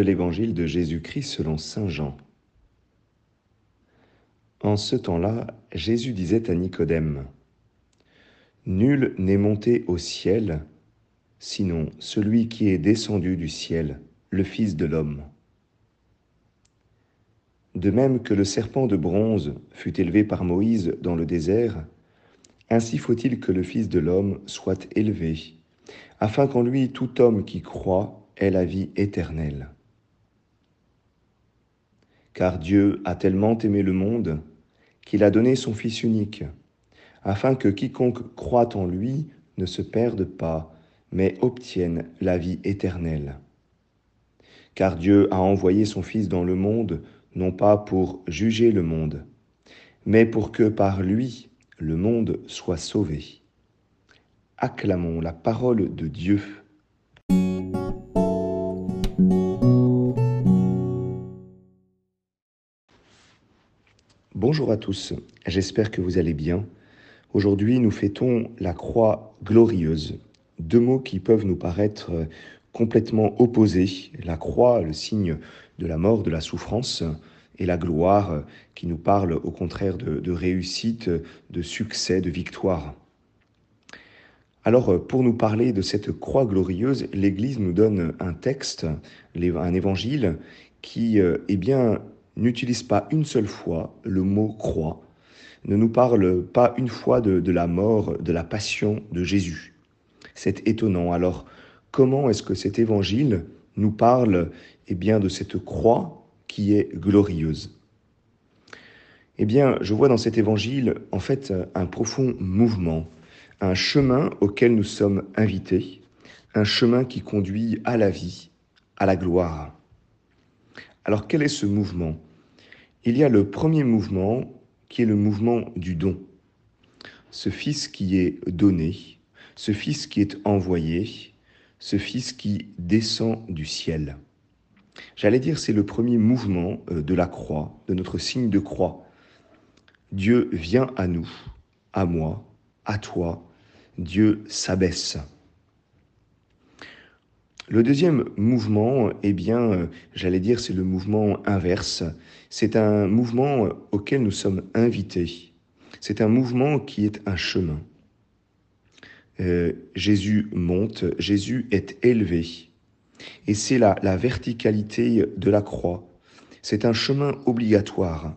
de l'Évangile de Jésus-Christ selon Saint Jean. En ce temps-là, Jésus disait à Nicodème, Nul n'est monté au ciel, sinon celui qui est descendu du ciel, le Fils de l'homme. De même que le serpent de bronze fut élevé par Moïse dans le désert, ainsi faut-il que le Fils de l'homme soit élevé, afin qu'en lui tout homme qui croit ait la vie éternelle. Car Dieu a tellement aimé le monde qu'il a donné son Fils unique, afin que quiconque croit en lui ne se perde pas, mais obtienne la vie éternelle. Car Dieu a envoyé son Fils dans le monde, non pas pour juger le monde, mais pour que par lui le monde soit sauvé. Acclamons la parole de Dieu. Bonjour à tous, j'espère que vous allez bien. Aujourd'hui, nous fêtons la croix glorieuse, deux mots qui peuvent nous paraître complètement opposés. La croix, le signe de la mort, de la souffrance, et la gloire qui nous parle au contraire de, réussite, de succès, de victoire. Alors, pour nous parler de cette croix glorieuse, l'Église nous donne un texte, un évangile, qui, eh bien, n'utilise pas une seule fois le mot croix, ne nous parle pas une fois de, la mort, de la passion de Jésus. C'est étonnant. Alors, comment est-ce que cet évangile nous parle eh bien, de cette croix qui est glorieuse? Eh bien, je vois dans cet évangile, en fait, un profond mouvement, un chemin auquel nous sommes invités, un chemin qui conduit à la vie, à la gloire. Alors quel est ce mouvement? Il y a le premier mouvement qui est le mouvement du don. Ce Fils qui est donné, ce Fils qui est envoyé, ce Fils qui descend du ciel. J'allais dire c'est le premier mouvement euh, de la croix, de notre signe de croix. Dieu vient à nous, à moi, à toi. Dieu s'abaisse. Le deuxième mouvement, eh bien, j'allais dire, c'est le mouvement inverse. C'est un mouvement auquel nous sommes invités. C'est un mouvement qui est un chemin. Euh, Jésus monte, Jésus est élevé. Et c'est la verticalité de la croix. C'est un chemin obligatoire.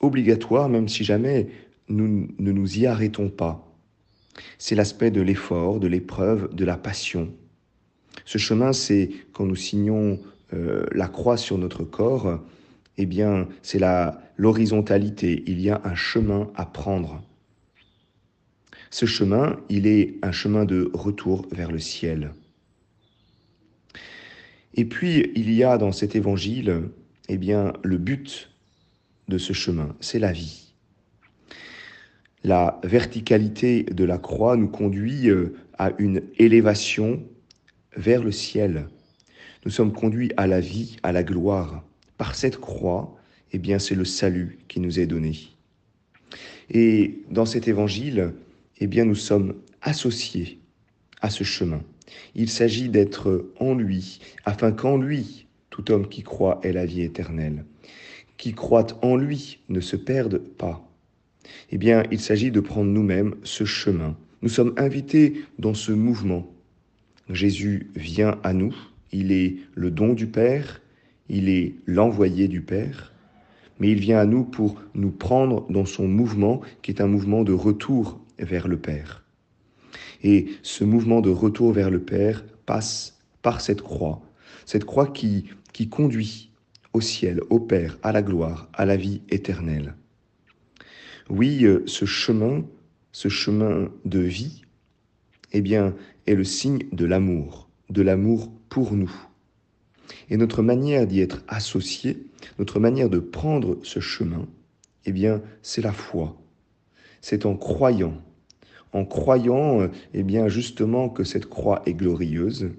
Obligatoire même si jamais nous ne nous y arrêtons pas. C'est l'aspect de l'effort, de l'épreuve, de la passion. Ce chemin, c'est quand nous signons euh, la croix sur notre corps, eh bien, c'est l'horizontalité. Il y a un chemin à prendre. Ce chemin, il est un chemin de retour vers le ciel. Et puis, il y a dans cet évangile, eh bien, le but de ce chemin, c'est la vie. La verticalité de la croix nous conduit euh, à une élévation vers le ciel. Nous sommes conduits à la vie, à la gloire. Par cette croix, eh bien, c'est le salut qui nous est donné. Et dans cet évangile, eh bien, nous sommes associés à ce chemin. Il s'agit d'être en lui, afin qu'en lui, tout homme qui croit ait la vie éternelle. Qui croit en lui ne se perde pas. Eh bien, il s'agit de prendre nous-mêmes ce chemin. Nous sommes invités dans ce mouvement Jésus vient à nous, il est le don du Père, il est l'envoyé du Père, mais il vient à nous pour nous prendre dans son mouvement qui est un mouvement de retour vers le Père. Et ce mouvement de retour vers le Père passe par cette croix, cette croix qui, qui conduit au ciel, au Père, à la gloire, à la vie éternelle. Oui, euh, ce chemin, ce chemin de vie, eh bien, est le signe de l'amour, de l'amour pour nous. Et notre manière d'y être associé, notre manière de prendre ce chemin, eh bien, c'est la foi. C'est en croyant, en croyant, eh bien, justement que cette croix est glorieuse,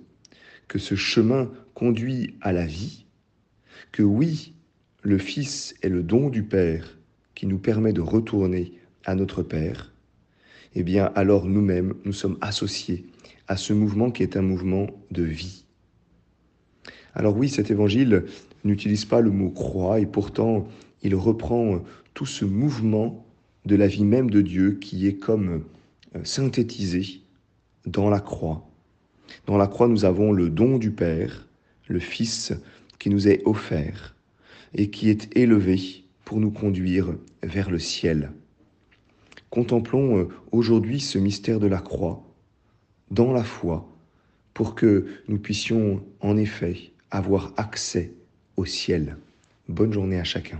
que ce chemin conduit à la vie, que oui, le Fils est le don du Père qui nous permet de retourner à notre Père, eh bien alors nous-mêmes, nous sommes associés à ce mouvement qui est un mouvement de vie. Alors oui, cet évangile n'utilise pas le mot croix et pourtant il reprend tout ce mouvement de la vie même de Dieu qui est comme euh, synthétisé dans la croix. Dans la croix, nous avons le don du Père, le Fils qui nous est offert et qui est élevé pour nous conduire vers le ciel. Contemplons euh, aujourd'hui ce mystère de la croix dans la foi pour que nous puissions en effet avoir accès au ciel. Bonne journée à chacun.